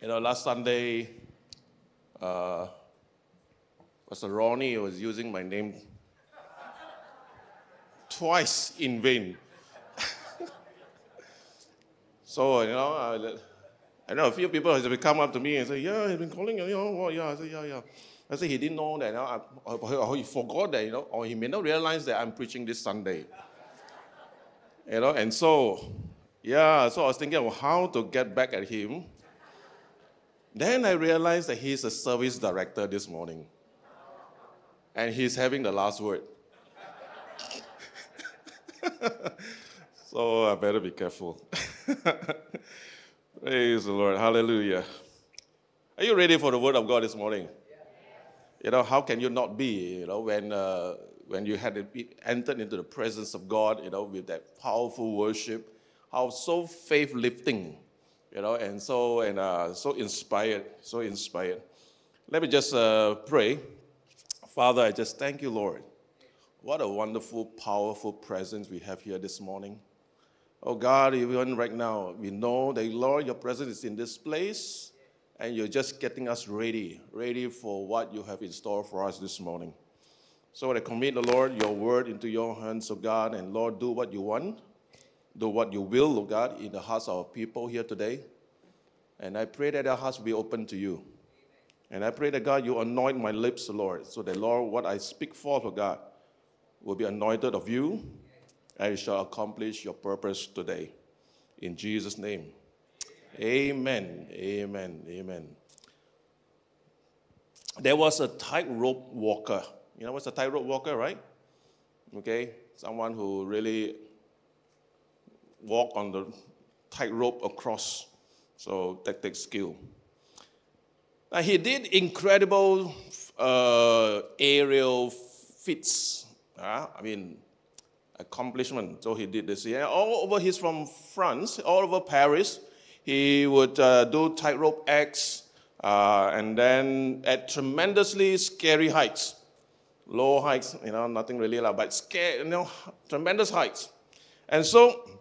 You know, last Sunday, uh, Pastor Ronnie was using my name twice in vain. so, you know, I, I know a few people have come up to me and say, Yeah, he's been calling you, you know, well, yeah, I said, Yeah, yeah. I said, He didn't know that, you know, or he forgot that, you know, or he may not realize that I'm preaching this Sunday. You know, and so, yeah, so I was thinking of how to get back at him. Then I realized that he's a service director this morning. And he's having the last word. so I better be careful. Praise the Lord. Hallelujah. Are you ready for the word of God this morning? You know, how can you not be, you know, when, uh, when you had entered into the presence of God, you know, with that powerful worship, how so faith lifting you know, and so and uh, so inspired, so inspired. Let me just uh, pray. Father, I just thank you, Lord. What a wonderful, powerful presence we have here this morning. Oh God, even right now, we know that, Lord, your presence is in this place, and you're just getting us ready, ready for what you have in store for us this morning. So I commit the Lord, your word into your hands, oh God, and Lord, do what you want do what you will, Lord God, in the hearts of people here today. And I pray that our hearts be open to you. And I pray that God, you anoint my lips, Lord, so that, Lord, what I speak forth, Lord God, will be anointed of you, and it shall accomplish your purpose today. In Jesus' name. Amen. Amen. Amen. There was a tightrope walker. You know what's a tightrope walker, right? Okay, someone who really walk on the tightrope across. So that takes skill. Now, he did incredible uh, aerial feats. Uh, I mean, accomplishment. So he did this. Yeah, all over. He's from France. All over Paris, he would uh, do tightrope acts, uh, and then at tremendously scary heights, low heights. You know, nothing really but scare. You know, tremendous heights. And so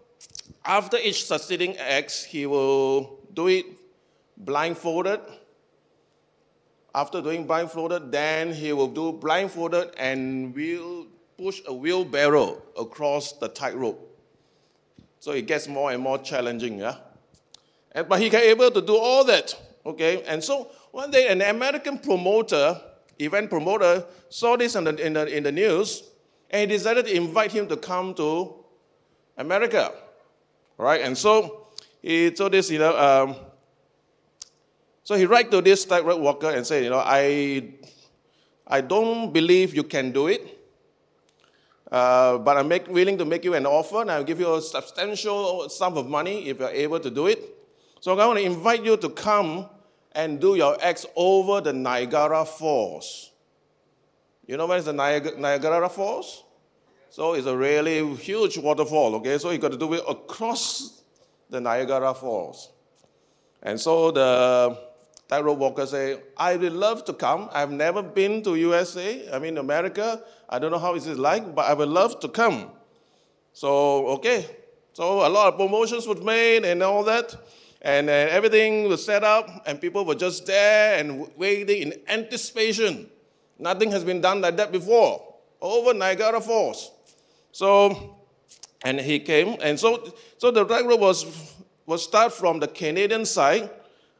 after each succeeding act, he will do it blindfolded. After doing blindfolded, then he will do blindfolded and will push a wheelbarrow across the tightrope. So it gets more and more challenging, yeah. And, but he can able to do all that, okay. And so one day, an American promoter, event promoter, saw this in the, in the, in the news, and he decided to invite him to come to America. Right? And so he told this, you know, um, so he write to this tightrope walker and say, you know, I, I don't believe you can do it, uh, but I'm make, willing to make you an offer and I'll give you a substantial sum of money if you're able to do it. So I want to invite you to come and do your acts over the Niagara Falls. You know where is the Niagara Falls? So it's a really huge waterfall, okay? So you got to do it across the Niagara Falls. And so the tightrope walker say, I would love to come. I've never been to USA. I mean, America. I don't know how it is like, but I would love to come. So, okay. So a lot of promotions were made and all that. And uh, everything was set up, and people were just there and waiting in anticipation. Nothing has been done like that before. Over Niagara Falls. So, and he came, and so, so the tightrope was, was start from the Canadian side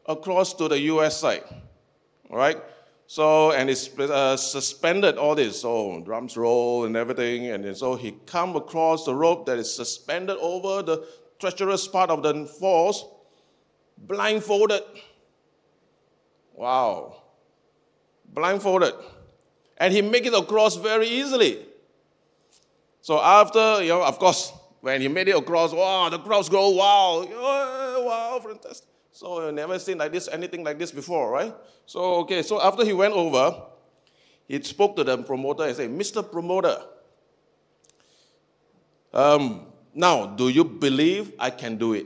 across to the US side, right? So, and it's uh, suspended all this, so drums roll and everything, and so he come across the rope that is suspended over the treacherous part of the falls, blindfolded. Wow. Blindfolded. And he make it across very easily. So after, you know, of course, when he made it across, wow, the crowds go, wow, wow, fantastic. So you never seen like this, anything like this before, right? So okay, so after he went over, he spoke to the promoter and said, Mr. Promoter, um, now do you believe I can do it?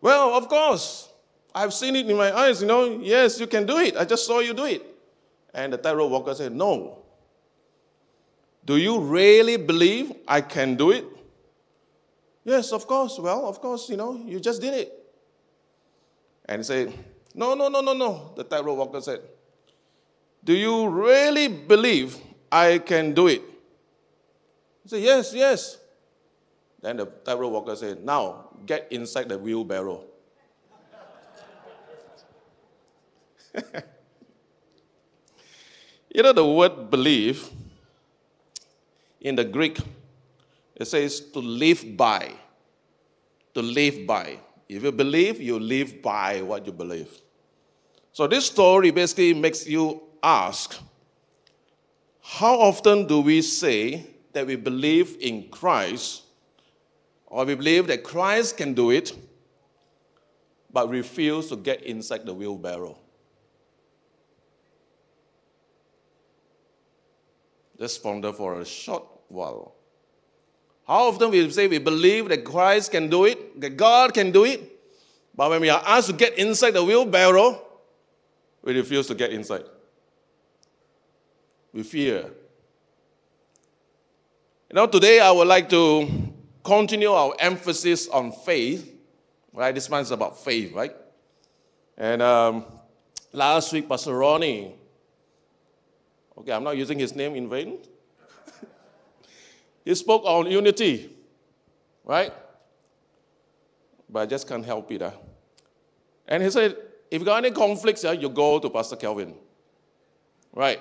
Well, of course. I've seen it in my eyes, you know. Yes, you can do it. I just saw you do it. And the tightrope walker said, No, do you really believe I can do it? Yes, of course. Well, of course, you know, you just did it. And he said, No, no, no, no, no. The tightrope walker said, Do you really believe I can do it? He said, Yes, yes. Then the tightrope walker said, Now get inside the wheelbarrow. you know the word believe in the Greek, it says to live by. To live by. If you believe, you live by what you believe. So this story basically makes you ask how often do we say that we believe in Christ or we believe that Christ can do it, but refuse to get inside the wheelbarrow? Just ponder for a short while. How often we say we believe that Christ can do it, that God can do it, but when we are asked to get inside the wheelbarrow, we refuse to get inside. We fear. You know, today I would like to continue our emphasis on faith. Right, this month is about faith, right? And um, last week, Pastor Ronnie Okay, I'm not using his name in vain. he spoke on unity, right? But I just can't help it. Huh? And he said, if you got any conflicts, yeah, you go to Pastor Calvin. Right?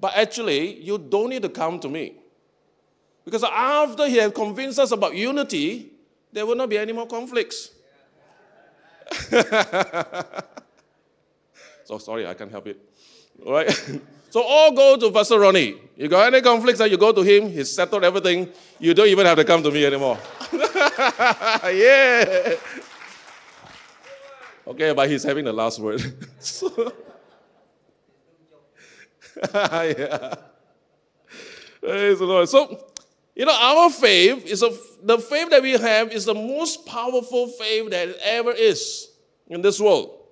But actually, you don't need to come to me. Because after he had convinced us about unity, there will not be any more conflicts. so sorry, I can't help it. Right? so all go to Pastor Ronnie. You got any conflicts, you go to him. He's settled everything. You don't even have to come to me anymore. yeah. Okay, but he's having the last word. so, yeah. Praise the Lord. So, you know, our faith is a, the faith that we have is the most powerful faith that ever is in this world.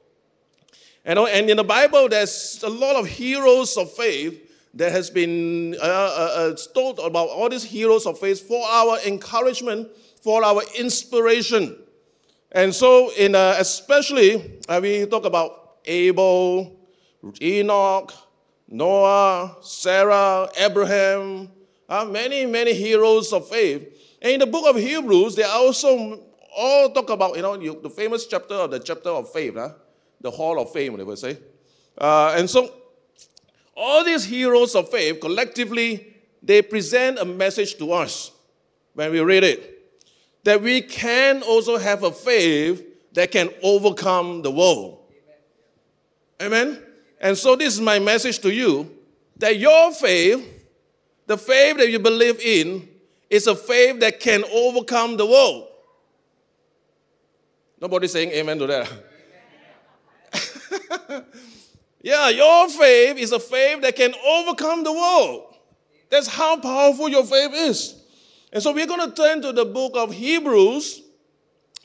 Know, and in the Bible, there's a lot of heroes of faith that has been uh, uh, uh, told about all these heroes of faith for our encouragement, for our inspiration. And so, in uh, especially, uh, we talk about Abel, Enoch, Noah, Sarah, Abraham, uh, many, many heroes of faith. And in the book of Hebrews, they also all talk about, you know, the famous chapter of the chapter of faith. Huh? The Hall of Fame, they would say. Uh, and so, all these heroes of faith collectively, they present a message to us when we read it that we can also have a faith that can overcome the world. Amen? And so, this is my message to you that your faith, the faith that you believe in, is a faith that can overcome the world. Nobody saying amen to that. yeah, your faith is a faith that can overcome the world. That's how powerful your faith is. And so we're going to turn to the book of Hebrews,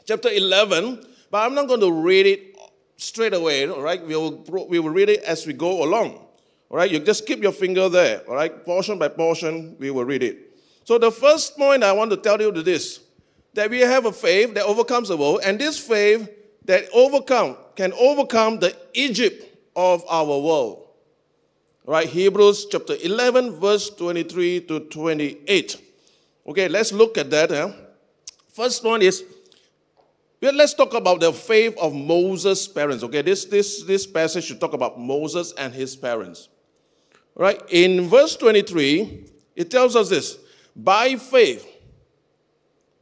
chapter 11, but I'm not going to read it straight away, all right? We will, we will read it as we go along, all right? You just keep your finger there, all right? Portion by portion, we will read it. So the first point I want to tell you is this, that we have a faith that overcomes the world, and this faith that overcome can overcome the Egypt of our world. Right, Hebrews chapter 11, verse 23 to 28. Okay, let's look at that. Huh? First one is let's talk about the faith of Moses' parents. Okay, this, this, this passage should talk about Moses and his parents. Right, in verse 23, it tells us this by faith,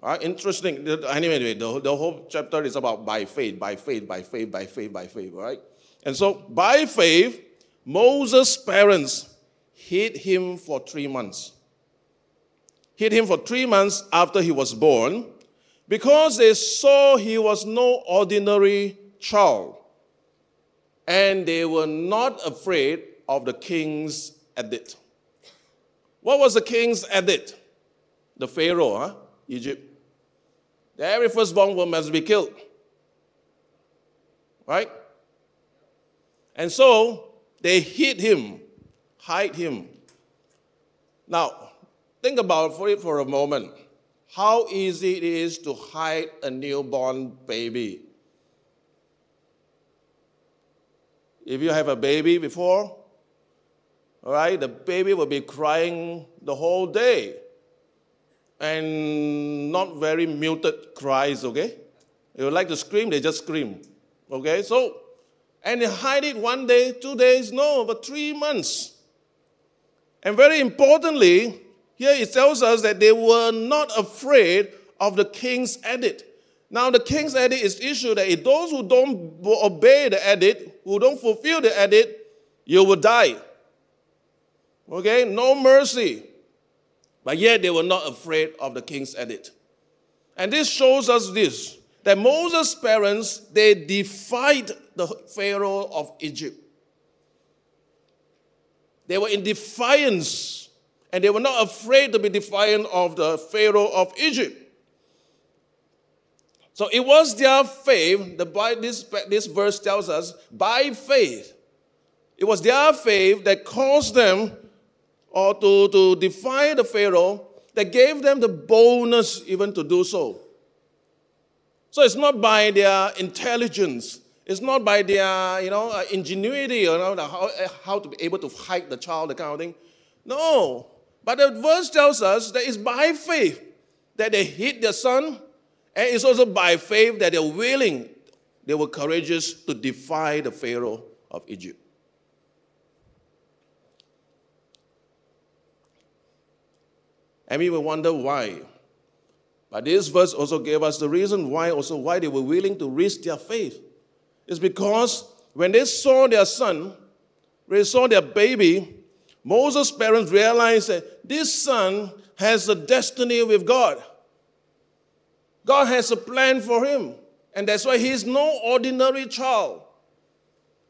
uh, interesting. Anyway, the, the whole chapter is about by faith, by faith, by faith, by faith, by faith, right? And so, by faith, Moses' parents hid him for three months. Hid him for three months after he was born because they saw he was no ordinary child. And they were not afraid of the king's edict. What was the king's edict? The Pharaoh, huh? Egypt. Every firstborn woman must be killed. Right? And so they hid him, hide him. Now, think about for it for a moment. How easy it is to hide a newborn baby. if you have a baby before, all right, the baby will be crying the whole day. And not very muted cries, okay? They would like to scream, they just scream. Okay, so, and they hide it one day, two days, no, but three months. And very importantly, here it tells us that they were not afraid of the king's edict. Now, the king's edict is issued that if those who don't obey the edict, who don't fulfill the edict, you will die. Okay, no mercy. But yet they were not afraid of the king's edict. And this shows us this that Moses' parents, they defied the Pharaoh of Egypt. They were in defiance, and they were not afraid to be defiant of the Pharaoh of Egypt. So it was their faith, the, this, this verse tells us, by faith. It was their faith that caused them or to, to defy the Pharaoh that gave them the boldness even to do so. So it's not by their intelligence, it's not by their you know, uh, ingenuity, you know, how, uh, how to be able to hide the child, the kind of thing. No. But the verse tells us that it's by faith that they hid their son, and it's also by faith that they're willing, they were courageous to defy the Pharaoh of Egypt. And we will wonder why. But this verse also gave us the reason why also why they were willing to risk their faith. It's because when they saw their son, when they saw their baby, Moses' parents realized that this son has a destiny with God. God has a plan for him. And that's why he's no ordinary child.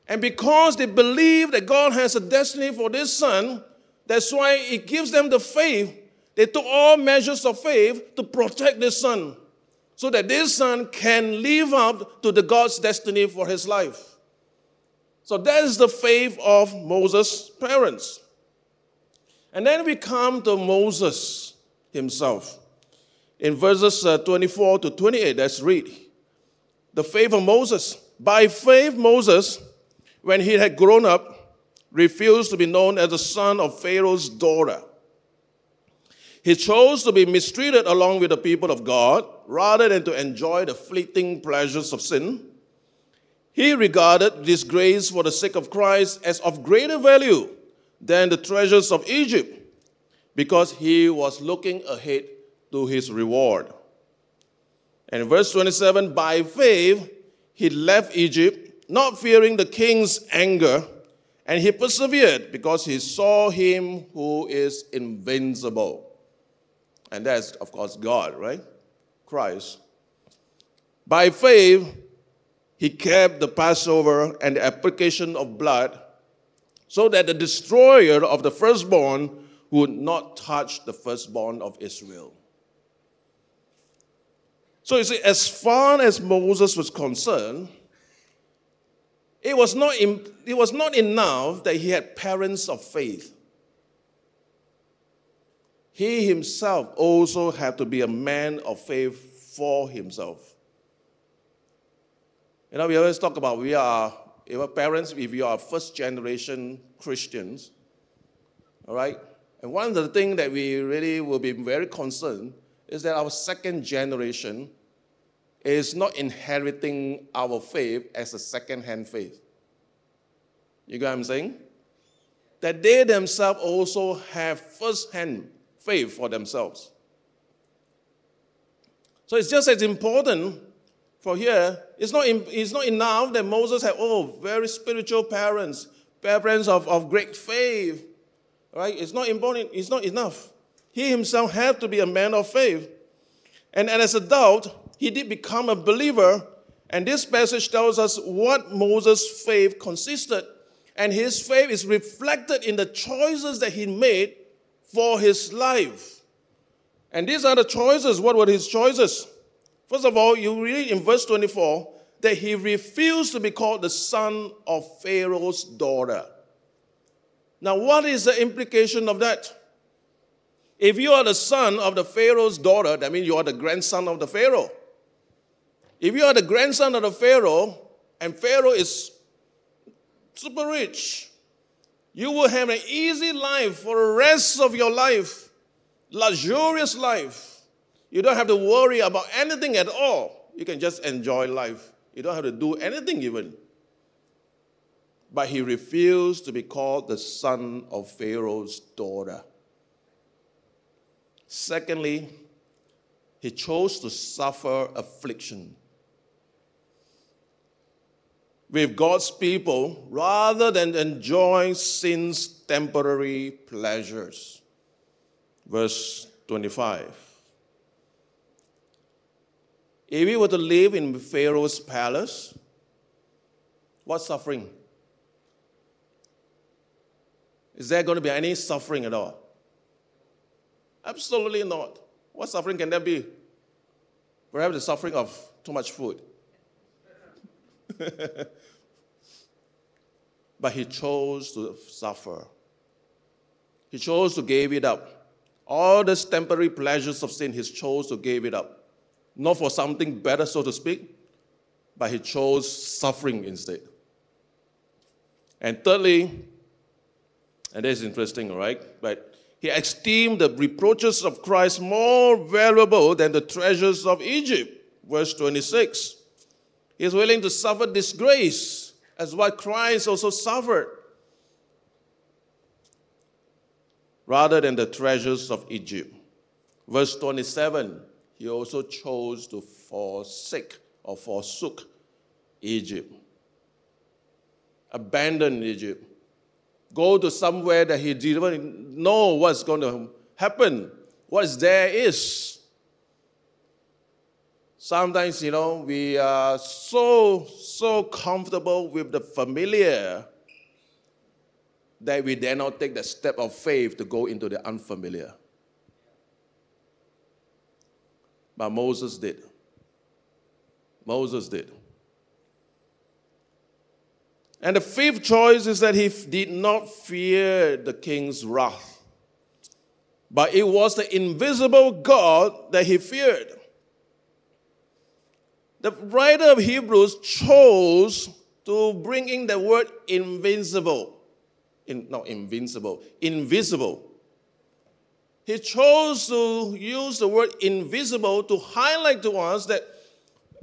And because they believe that God has a destiny for this son, that's why it gives them the faith they took all measures of faith to protect this son so that this son can live up to the God's destiny for his life. So that is the faith of Moses' parents. And then we come to Moses himself. In verses uh, 24 to 28, let's read. The faith of Moses. By faith, Moses, when he had grown up, refused to be known as the son of Pharaoh's daughter he chose to be mistreated along with the people of God rather than to enjoy the fleeting pleasures of sin. He regarded disgrace for the sake of Christ as of greater value than the treasures of Egypt because he was looking ahead to his reward. And verse 27, by faith, he left Egypt, not fearing the king's anger, and he persevered because he saw him who is invincible. And that's, of course, God, right? Christ. By faith, he kept the Passover and the application of blood so that the destroyer of the firstborn would not touch the firstborn of Israel. So you see, as far as Moses was concerned, it was not, it was not enough that he had parents of faith he himself also had to be a man of faith for himself. You know, we always talk about we are, if our parents, if you are first generation Christians, all right? And one of the things that we really will be very concerned is that our second generation is not inheriting our faith as a second hand faith. You get what I'm saying? That they themselves also have first hand faith for themselves. So it's just as important for here. It's not, it's not enough that Moses had, oh, very spiritual parents, parents of, of great faith. Right? It's not important, it's not enough. He himself had to be a man of faith. And, and as a adult, he did become a believer. And this passage tells us what Moses' faith consisted. And his faith is reflected in the choices that he made for his life. And these are the choices. What were his choices? First of all, you read in verse 24 that he refused to be called the son of Pharaoh's daughter. Now, what is the implication of that? If you are the son of the Pharaoh's daughter, that means you are the grandson of the Pharaoh. If you are the grandson of the Pharaoh, and Pharaoh is super rich. You will have an easy life for the rest of your life, luxurious life. You don't have to worry about anything at all. You can just enjoy life. You don't have to do anything even. But he refused to be called the son of Pharaoh's daughter. Secondly, he chose to suffer affliction with God's people rather than enjoying sin's temporary pleasures. Verse 25. If we were to live in Pharaoh's palace, what suffering? Is there going to be any suffering at all? Absolutely not. What suffering can there be? Perhaps the suffering of too much food. but he chose to suffer. He chose to give it up. All these temporary pleasures of sin, he chose to give it up. Not for something better, so to speak, but he chose suffering instead. And thirdly, and this is interesting, right? But he esteemed the reproaches of Christ more valuable than the treasures of Egypt. Verse 26. He is willing to suffer disgrace as what Christ also suffered, rather than the treasures of Egypt. Verse 27. He also chose to forsake or forsook Egypt, abandon Egypt go to somewhere that he didn't know what's going to happen, what's there is. Sometimes, you know, we are so, so comfortable with the familiar that we dare not take the step of faith to go into the unfamiliar. But Moses did. Moses did. And the fifth choice is that he did not fear the king's wrath, but it was the invisible God that he feared. The writer of Hebrews chose to bring in the word invincible. In, not invincible, invisible. He chose to use the word invisible to highlight to us that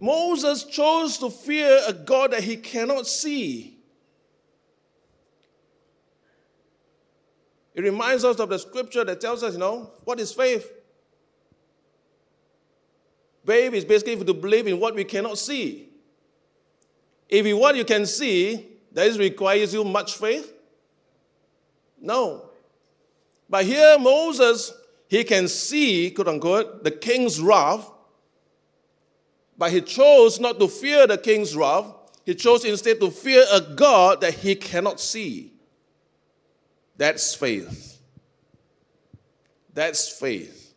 Moses chose to fear a God that he cannot see. It reminds us of the scripture that tells us, you know, what is faith? Faith is basically to believe in what we cannot see. If in what you can see, that requires you much faith? No. But here, Moses, he can see, quote unquote, the king's wrath, but he chose not to fear the king's wrath. He chose instead to fear a God that he cannot see. That's faith. That's faith.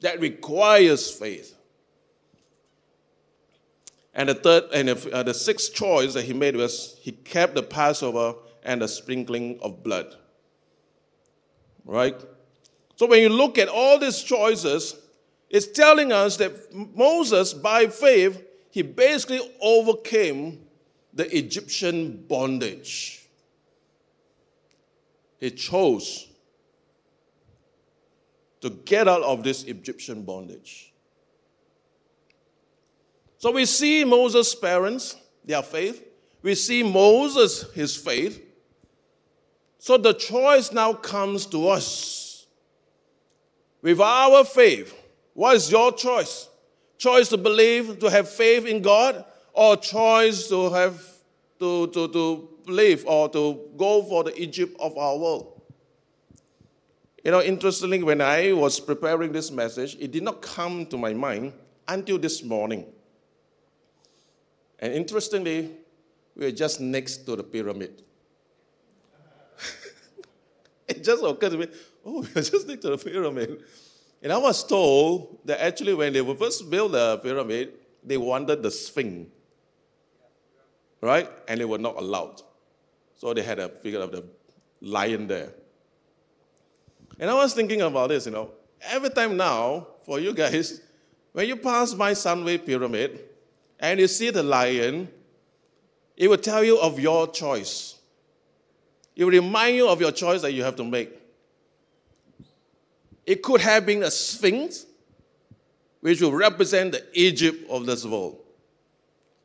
That requires faith. And the third and the, uh, the sixth choice that he made was he kept the Passover and the sprinkling of blood. Right? So when you look at all these choices, it's telling us that Moses, by faith, he basically overcame the Egyptian bondage. He chose to get out of this Egyptian bondage. So we see Moses' parents, their faith. We see Moses, his faith. So the choice now comes to us. With our faith, what is your choice? Choice to believe, to have faith in God, or choice to have to, to, to live or to go for the Egypt of our world. You know, interestingly, when I was preparing this message, it did not come to my mind until this morning. And interestingly, we were just next to the pyramid. it just occurred to me, oh, we are just next to the pyramid. And I was told that actually, when they first built the pyramid, they wanted the Sphinx, right? And they were not allowed. So they had a figure of the lion there. And I was thinking about this, you know, every time now, for you guys, when you pass by Sunway Pyramid and you see the lion, it will tell you of your choice. It will remind you of your choice that you have to make. It could have been a sphinx, which will represent the Egypt of this world.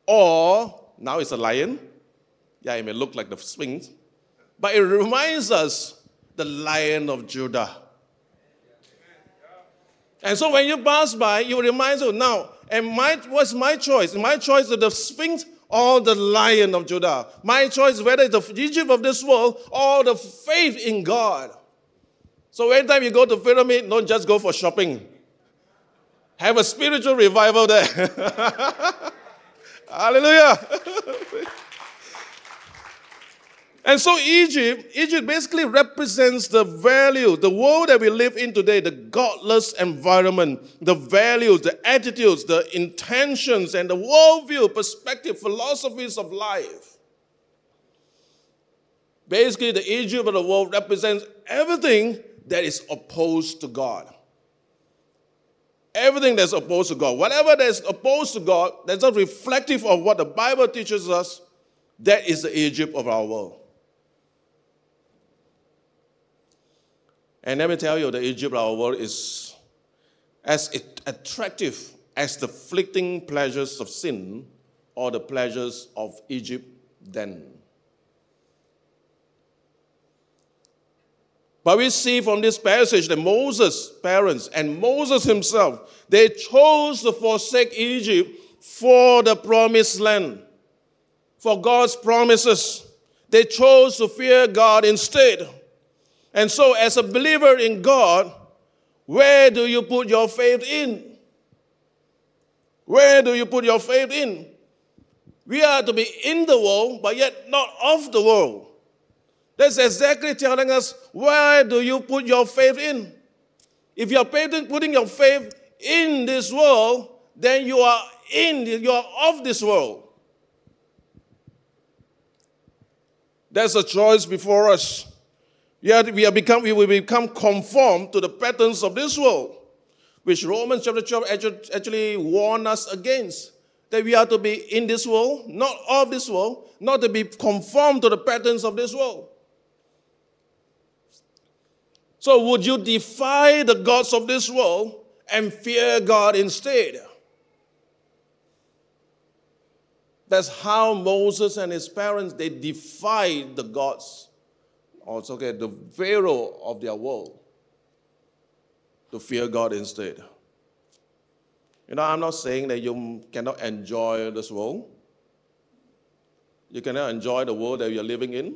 Or, now it's a lion. Yeah, it may look like the sphinx. But it reminds us the lion of Judah. And so when you pass by, you remind you now, and my, what's my choice? My choice is the sphinx or the lion of Judah. My choice whether it's the Egypt of this world or the faith in God. So anytime you go to pyramid, don't just go for shopping. Have a spiritual revival there. Hallelujah. And so Egypt, Egypt basically represents the value, the world that we live in today, the godless environment, the values, the attitudes, the intentions, and the worldview, perspective, philosophies of life. Basically, the Egypt of the world represents everything that is opposed to God. Everything that's opposed to God. Whatever that's opposed to God, that's not reflective of what the Bible teaches us, that is the Egypt of our world. And let me tell you, the Egypt our world is as attractive as the fleeting pleasures of sin or the pleasures of Egypt then. But we see from this passage that Moses' parents and Moses himself, they chose to forsake Egypt for the promised land, for God's promises. They chose to fear God instead. And so, as a believer in God, where do you put your faith in? Where do you put your faith in? We are to be in the world, but yet not of the world. That's exactly telling us where do you put your faith in? If you're putting your faith in this world, then you are in, you are of this world. There's a choice before us. Yet we, have become, we will become conformed to the patterns of this world, which Romans chapter 12 actually, actually warn us against. That we are to be in this world, not of this world, not to be conformed to the patterns of this world. So, would you defy the gods of this world and fear God instead? That's how Moses and his parents they defied the gods also get the Pharaoh of their world to fear God instead. You know, I'm not saying that you cannot enjoy this world. You cannot enjoy the world that you're living in.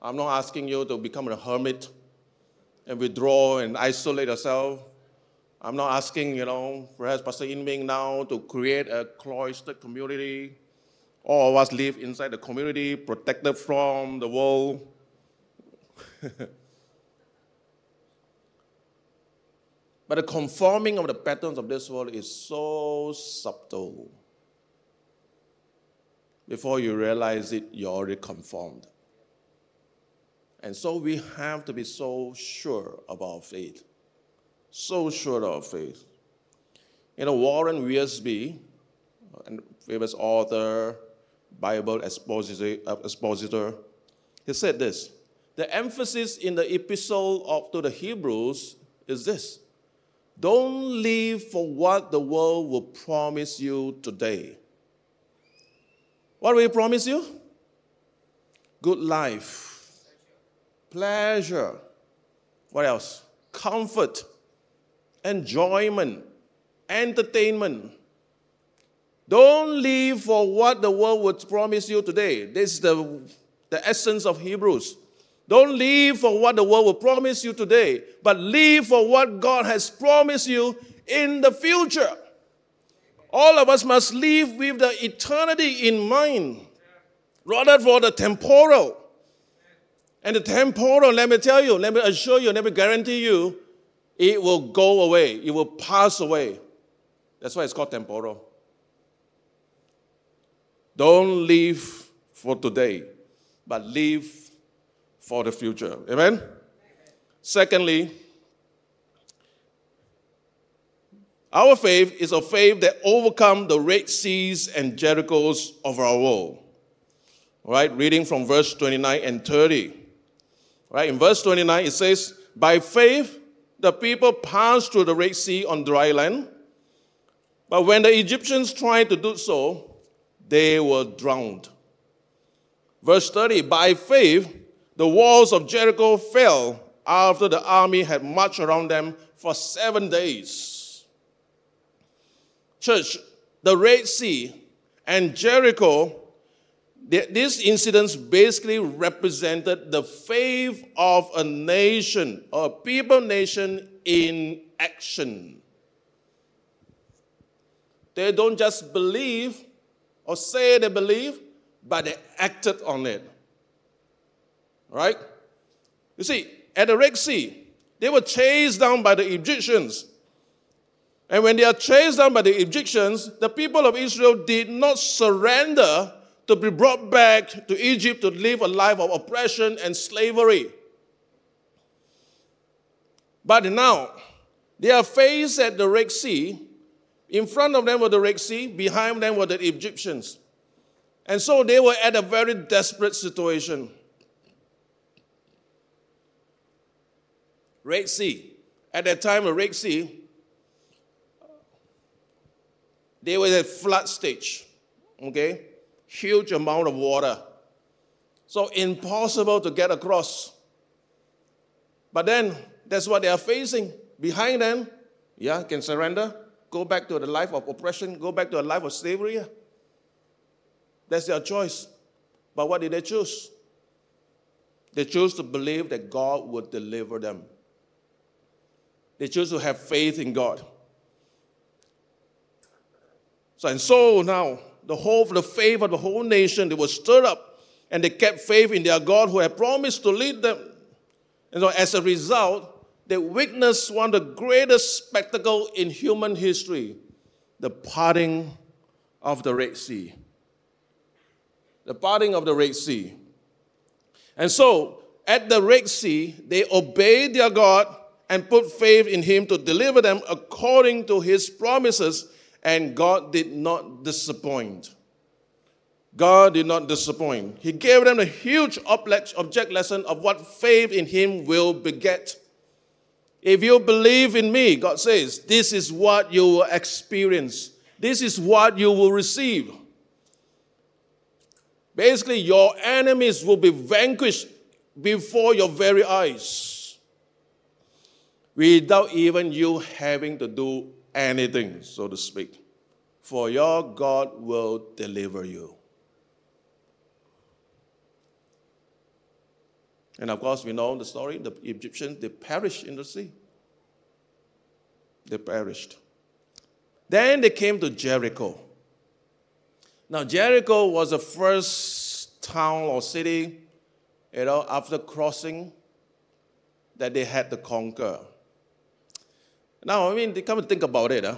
I'm not asking you to become a hermit and withdraw and isolate yourself. I'm not asking, you know, perhaps Pastor Inming now to create a cloistered community. All of us live inside the community, protected from the world. but the conforming of the patterns of this world is so subtle. Before you realize it, you're already conformed. And so we have to be so sure of our faith. So sure of our faith. You know, Warren Wiersbe, a famous author, Bible expositor, uh, expositor, he said this the emphasis in the epistle of, to the Hebrews is this don't live for what the world will promise you today. What will it promise you? Good life, pleasure. What else? Comfort, enjoyment, entertainment. Don't live for what the world would promise you today. This is the, the essence of Hebrews. Don't live for what the world will promise you today, but live for what God has promised you in the future. All of us must live with the eternity in mind, rather for the temporal. And the temporal, let me tell you, let me assure you, let me guarantee you, it will go away, it will pass away. That's why it's called temporal. Don't live for today, but live for the future. Amen? Amen? Secondly, our faith is a faith that overcomes the Red Seas and Jerichos of our world. All right, reading from verse 29 and 30. Right? In verse 29, it says, By faith, the people passed through the Red Sea on dry land. But when the Egyptians tried to do so, they were drowned. Verse 30 By faith, the walls of Jericho fell after the army had marched around them for seven days. Church, the Red Sea and Jericho, these incidents basically represented the faith of a nation, a people nation in action. They don't just believe or say they believe, but they acted on it. Right? You see, at the Red Sea, they were chased down by the Egyptians. And when they are chased down by the Egyptians, the people of Israel did not surrender to be brought back to Egypt to live a life of oppression and slavery. But now, they are faced at the Red Sea in front of them were the Red Sea, behind them were the Egyptians. And so they were at a very desperate situation. Red Sea. At that time, the Red Sea, they were at flood stage. Okay? Huge amount of water. So impossible to get across. But then that's what they are facing. Behind them, yeah, can surrender go back to the life of oppression, go back to a life of slavery. That's their choice. But what did they choose? They chose to believe that God would deliver them. They chose to have faith in God. So and so now, the whole the faith of the whole nation, they were stirred up and they kept faith in their God who had promised to lead them. And so as a result, they witnessed one of the greatest spectacle in human history the parting of the Red Sea. The parting of the Red Sea. And so, at the Red Sea, they obeyed their God and put faith in Him to deliver them according to His promises, and God did not disappoint. God did not disappoint. He gave them a huge object lesson of what faith in Him will beget. If you believe in me, God says, this is what you will experience. This is what you will receive. Basically, your enemies will be vanquished before your very eyes without even you having to do anything, so to speak. For your God will deliver you. And of course, we know the story the Egyptians, they perished in the sea. They perished. Then they came to Jericho. Now, Jericho was the first town or city, you know, after crossing that they had to conquer. Now, I mean, they come and think about it. Huh?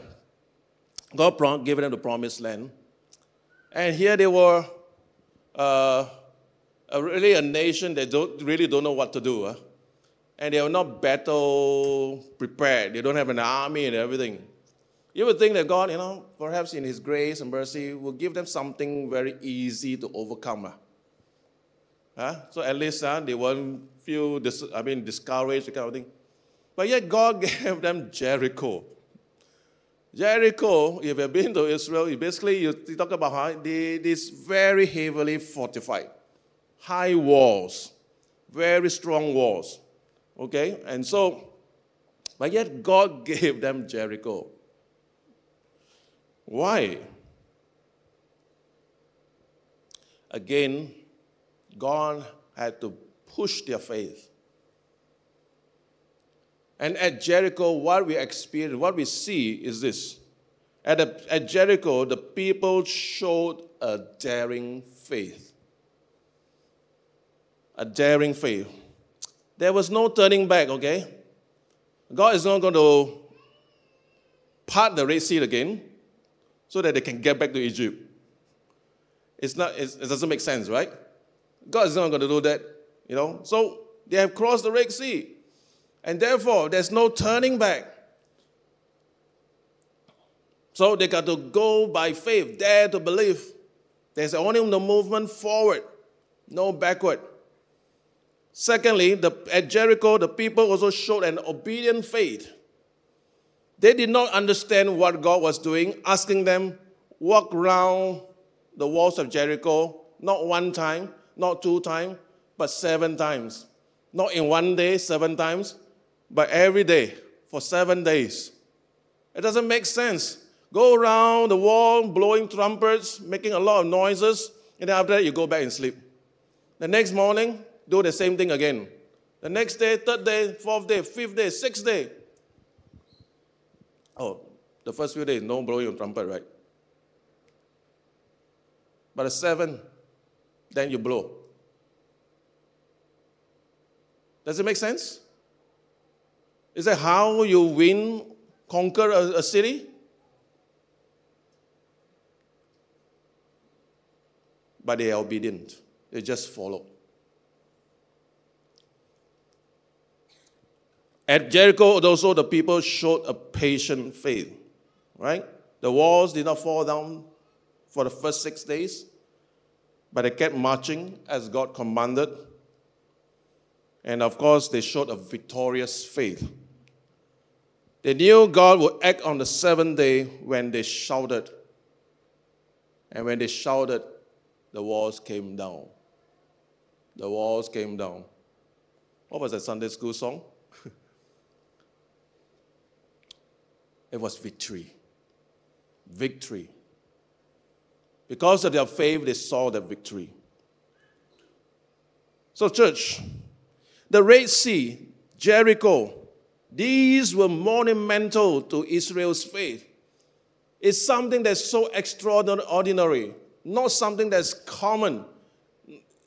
God gave them the promised land. And here they were uh, a, really a nation that don't, really don't know what to do. Huh? And they are not battle prepared. They don't have an army and everything. You would think that God, you know, perhaps in His grace and mercy, will give them something very easy to overcome. Huh? Huh? So at least uh, they won't feel, dis- I mean, discouraged, kind of thing. But yet God gave them Jericho. Jericho, if you've been to Israel, basically you talk about how this very heavily fortified high walls, very strong walls. Okay? And so, but yet God gave them Jericho. Why? Again, God had to push their faith. And at Jericho, what we experience, what we see is this. At, a, at Jericho, the people showed a daring faith a daring faith. There was no turning back, okay? God is not going to part the Red Sea again so that they can get back to Egypt. It's not, it's, it doesn't make sense, right? God is not going to do that, you know? So they have crossed the Red Sea. And therefore, there's no turning back. So they got to go by faith, dare to believe. There's only the movement forward, no backward. Secondly, the, at Jericho, the people also showed an obedient faith. They did not understand what God was doing, asking them, walk around the walls of Jericho, not one time, not two times, but seven times. Not in one day, seven times, but every day for seven days. It doesn't make sense. Go around the wall blowing trumpets, making a lot of noises, and then after that you go back and sleep. The next morning, do the same thing again. The next day, third day, fourth day, fifth day, sixth day. Oh, the first few days, no blowing of trumpet, right? But the seventh, then you blow. Does it make sense? Is that how you win, conquer a, a city? But they are obedient. They just follow. At Jericho, also the people showed a patient faith, right? The walls did not fall down for the first six days, but they kept marching as God commanded. And of course, they showed a victorious faith. They knew God would act on the seventh day when they shouted. And when they shouted, the walls came down. The walls came down. What was that Sunday school song? it was victory. Victory. Because of their faith, they saw the victory. So, church, the Red Sea, Jericho, these were monumental to Israel's faith. It's something that's so extraordinary, not something that's common.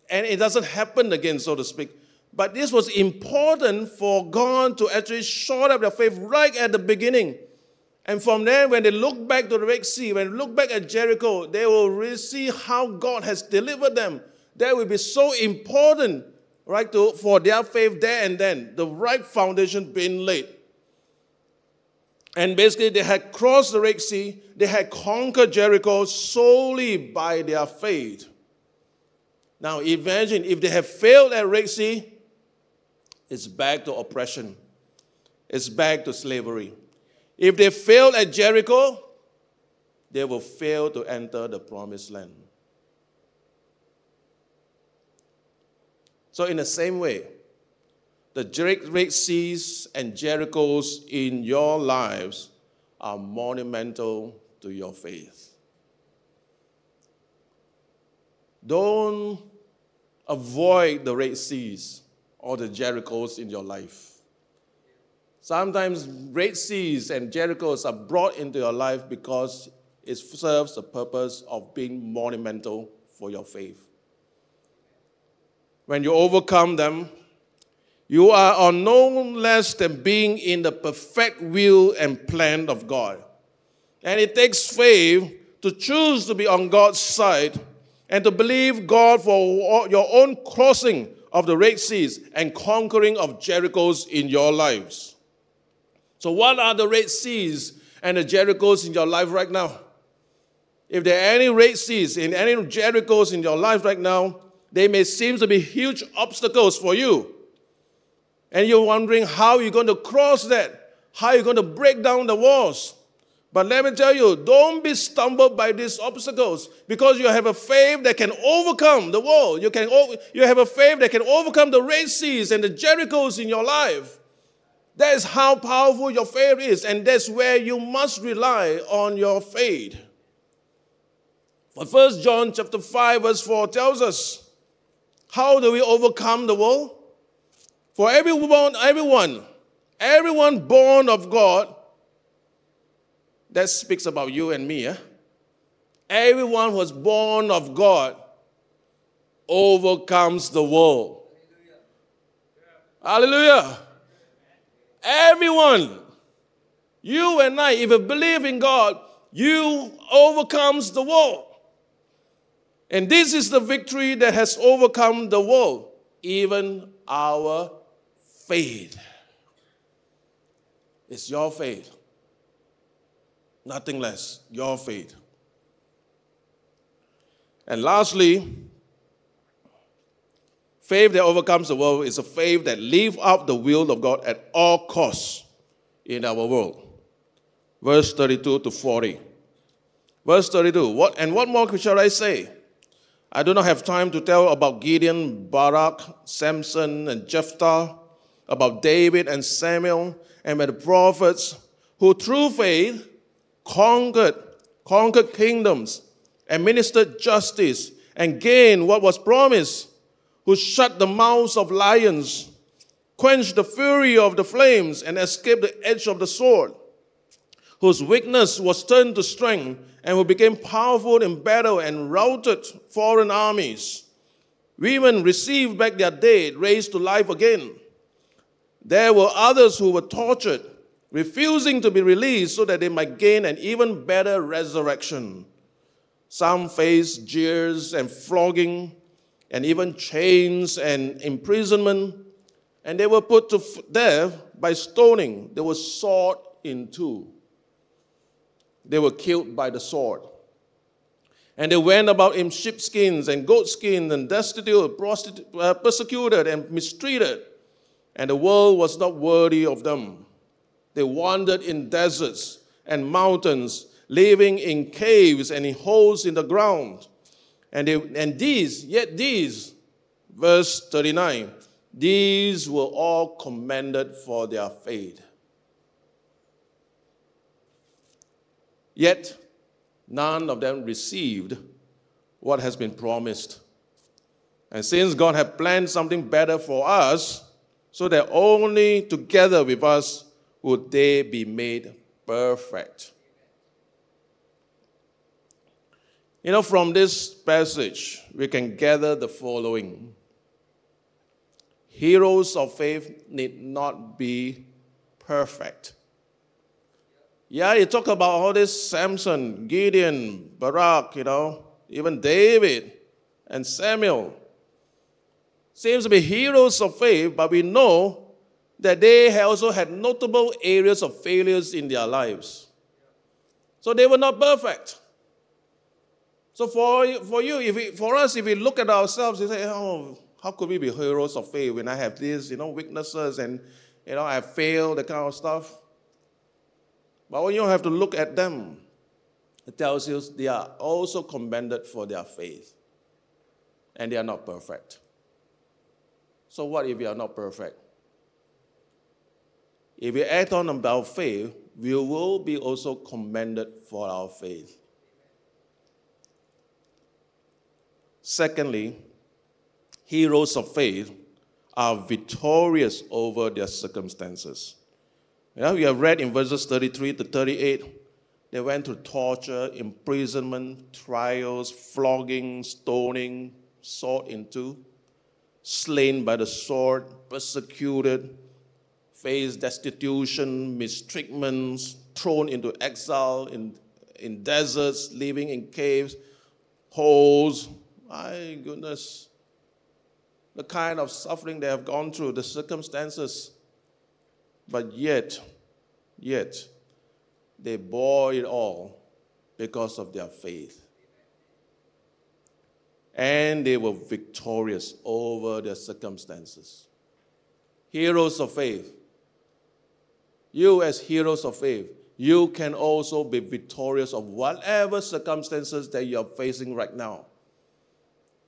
And it doesn't happen again, so to speak. But this was important for God to actually show up their faith right at the beginning. And from there, when they look back to the Red Sea, when they look back at Jericho, they will really see how God has delivered them. That will be so important right, to, for their faith there and then, the right foundation being laid. And basically, they had crossed the Red Sea, they had conquered Jericho solely by their faith. Now, imagine if they have failed at Red Sea, it's back to oppression, it's back to slavery. If they failed at Jericho, they will fail to enter the promised land. So, in the same way, the Red Seas and Jerichos in your lives are monumental to your faith. Don't avoid the Red Seas or the Jerichos in your life. Sometimes Red Seas and Jerichos are brought into your life because it serves the purpose of being monumental for your faith when you overcome them, you are on no less than being in the perfect will and plan of God. And it takes faith to choose to be on God's side and to believe God for your own crossing of the Red Seas and conquering of Jerichos in your lives. So, what are the Red Seas and the Jerichos in your life right now? If there are any Red Seas and any Jerichos in your life right now, they may seem to be huge obstacles for you. And you're wondering how you're going to cross that, how you're going to break down the walls. But let me tell you, don't be stumbled by these obstacles because you have a faith that can overcome the wall. You, can, you have a faith that can overcome the Red Seas and the Jerichos in your life. That is how powerful your faith is, and that's where you must rely on your faith. But First John chapter 5, verse 4 tells us how do we overcome the world? For everyone, everyone, everyone born of God, that speaks about you and me. Eh? Everyone who was born of God overcomes the world. Hallelujah. Hallelujah. Everyone, you and I, if you believe in God, you overcomes the world. And this is the victory that has overcome the world, even our faith. It's your faith. Nothing less. Your faith. And lastly, Faith that overcomes the world is a faith that lives out the will of God at all costs in our world. Verse 32 to 40. Verse 32. What and what more shall I say? I do not have time to tell about Gideon, Barak, Samson, and Jephthah, about David and Samuel, and the prophets who through faith conquered, conquered kingdoms, administered justice, and gained what was promised, who shut the mouths of lions, quenched the fury of the flames, and escaped the edge of the sword, whose weakness was turned to strength, and who became powerful in battle and routed foreign armies. Women received back their dead, raised to life again. There were others who were tortured, refusing to be released so that they might gain an even better resurrection. Some faced jeers and flogging, and even chains and imprisonment, and they were put to death by stoning. They were sawed in two. They were killed by the sword. And they went about in sheepskins and goatskins and destitute, uh, persecuted, and mistreated. And the world was not worthy of them. They wandered in deserts and mountains, living in caves and in holes in the ground. And, they, and these, yet these, verse 39, these were all commended for their faith. Yet none of them received what has been promised. And since God had planned something better for us, so that only together with us would they be made perfect. You know, from this passage, we can gather the following Heroes of faith need not be perfect. Yeah, you talk about all this Samson, Gideon, Barak, you know, even David and Samuel seems to be heroes of faith, but we know that they also had notable areas of failures in their lives. So they were not perfect. So for, for you, if we, for us, if we look at ourselves, we say, oh, how could we be heroes of faith when I have these, you know, weaknesses and, you know, I failed, that kind of stuff. But when you have to look at them, it tells you they are also commended for their faith. And they are not perfect. So, what if we are not perfect? If we act on about faith, we will be also commended for our faith. Secondly, heroes of faith are victorious over their circumstances. You know, we have read in verses 33 to 38, they went through torture, imprisonment, trials, flogging, stoning, sawed into, slain by the sword, persecuted, faced destitution, mistreatments, thrown into exile in, in deserts, living in caves, holes. My goodness. The kind of suffering they have gone through, the circumstances. But yet, yet, they bore it all because of their faith and they were victorious over their circumstances. Heroes of faith. You, as heroes of faith, you can also be victorious of whatever circumstances that you're facing right now.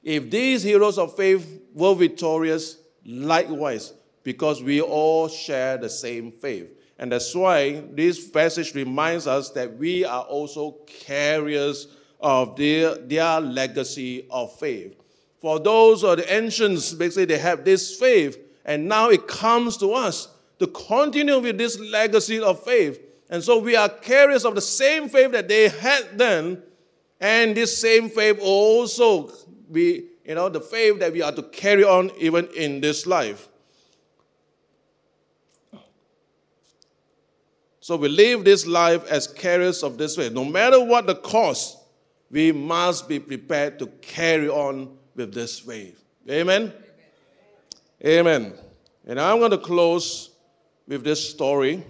If these heroes of faith were victorious, likewise, because we all share the same faith. And that's why this passage reminds us that we are also carriers of their, their legacy of faith. For those of the ancients, basically, they have this faith, and now it comes to us to continue with this legacy of faith. And so we are carriers of the same faith that they had then, and this same faith also be, you know, the faith that we are to carry on even in this life. So we live this life as carriers of this faith. No matter what the cost, we must be prepared to carry on with this faith. Amen? Amen. And I'm going to close with this story.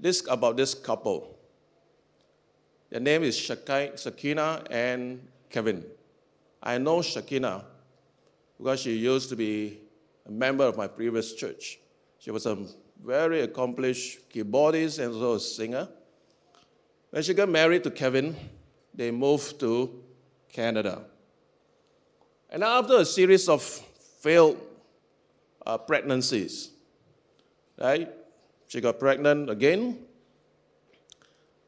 This about this couple. Their name is Shakina and Kevin. I know Shakina because she used to be a member of my previous church. She was a very accomplished keyboardist and also a singer. When she got married to Kevin, they moved to Canada. And after a series of failed uh, pregnancies, right? She got pregnant again.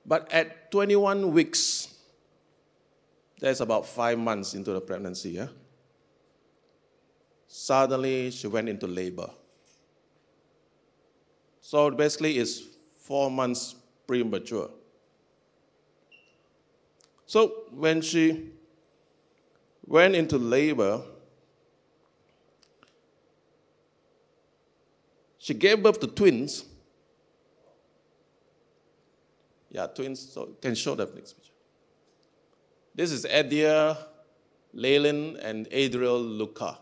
But at 21 weeks, that's about five months into the pregnancy, yeah? Suddenly, she went into labor. So basically, it's four months premature. So when she went into labor, she gave birth to twins. Yeah, twins. So can show the next picture. This is Adiah, Laelynn, and Adrial Luka.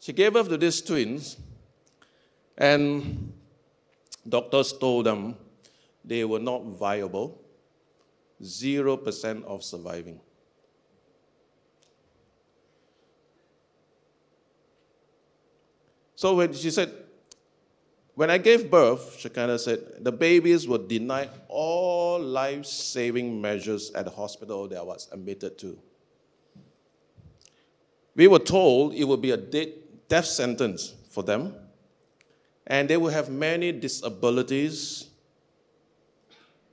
She gave birth to these twins, and doctors told them they were not viable, 0% of surviving. So when she said, when I gave birth, she kind of said, the babies were denied all life saving measures at the hospital that I was admitted to. We were told it would be a death sentence for them, and they will have many disabilities.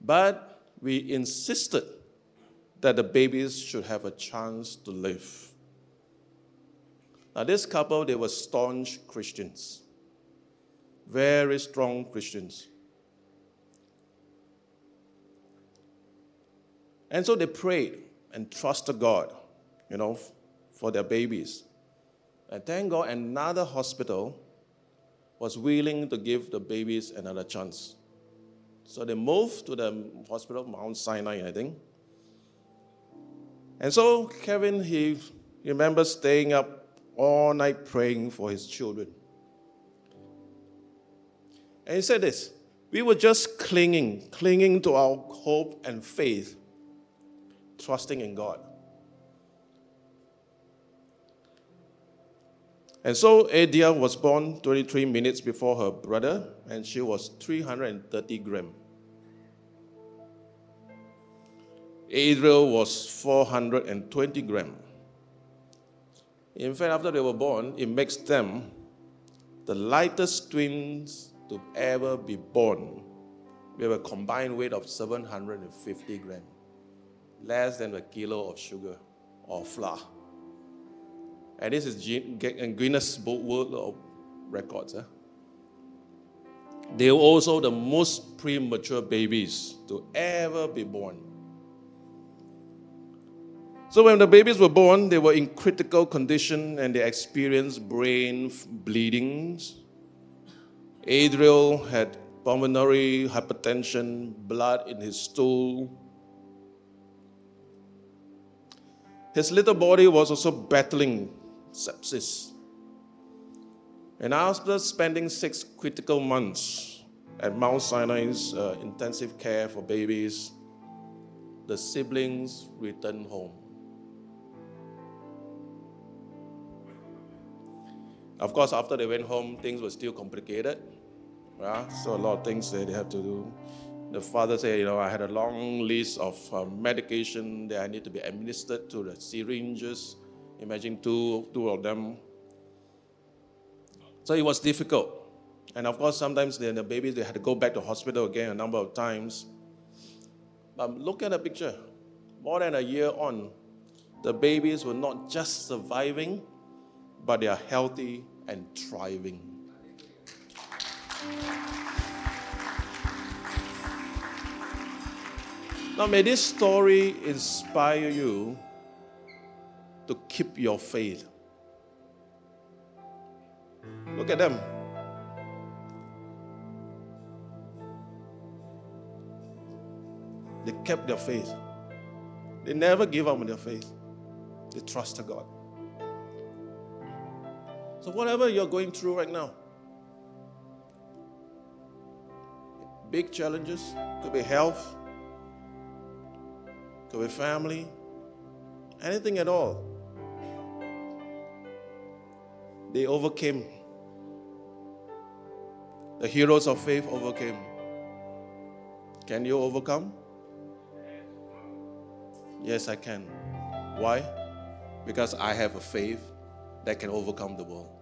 But we insisted that the babies should have a chance to live. Now, this couple, they were staunch Christians, very strong Christians. And so they prayed and trusted God, you know, for their babies. And thank God, another hospital was willing to give the babies another chance. So they moved to the hospital, of Mount Sinai, I think. And so Kevin, he remembers staying up all night praying for his children. And he said this we were just clinging, clinging to our hope and faith, trusting in God. And so Adiah was born 23 minutes before her brother, and she was 330 gram. Adrial was 420 gram. In fact, after they were born, it makes them the lightest twins to ever be born. We have a combined weight of 750 grams, less than a kilo of sugar or flour. And this is Guinness World of Records. Eh? They were also the most premature babies to ever be born. So when the babies were born, they were in critical condition and they experienced brain bleedings. Adrial had pulmonary hypertension, blood in his stool. His little body was also battling sepsis. And after spending six critical months at Mount Sinai's uh, intensive care for babies, the siblings returned home. Of course, after they went home, things were still complicated. Yeah? So a lot of things that they have to do. The father said, you know, I had a long list of uh, medication that I need to be administered to the syringes. Imagine two, two of them. So it was difficult. And of course, sometimes the babies, they had to go back to hospital again a number of times. But look at the picture. More than a year on, the babies were not just surviving, but they are healthy and thriving. Now, may this story inspire you to keep your faith. Look at them. They kept their faith. They never gave up on their faith. They trusted God. So, whatever you're going through right now, big challenges, could be health, could be family, anything at all. They overcame. The heroes of faith overcame. Can you overcome? Yes, I can. Why? Because I have a faith that can overcome the world.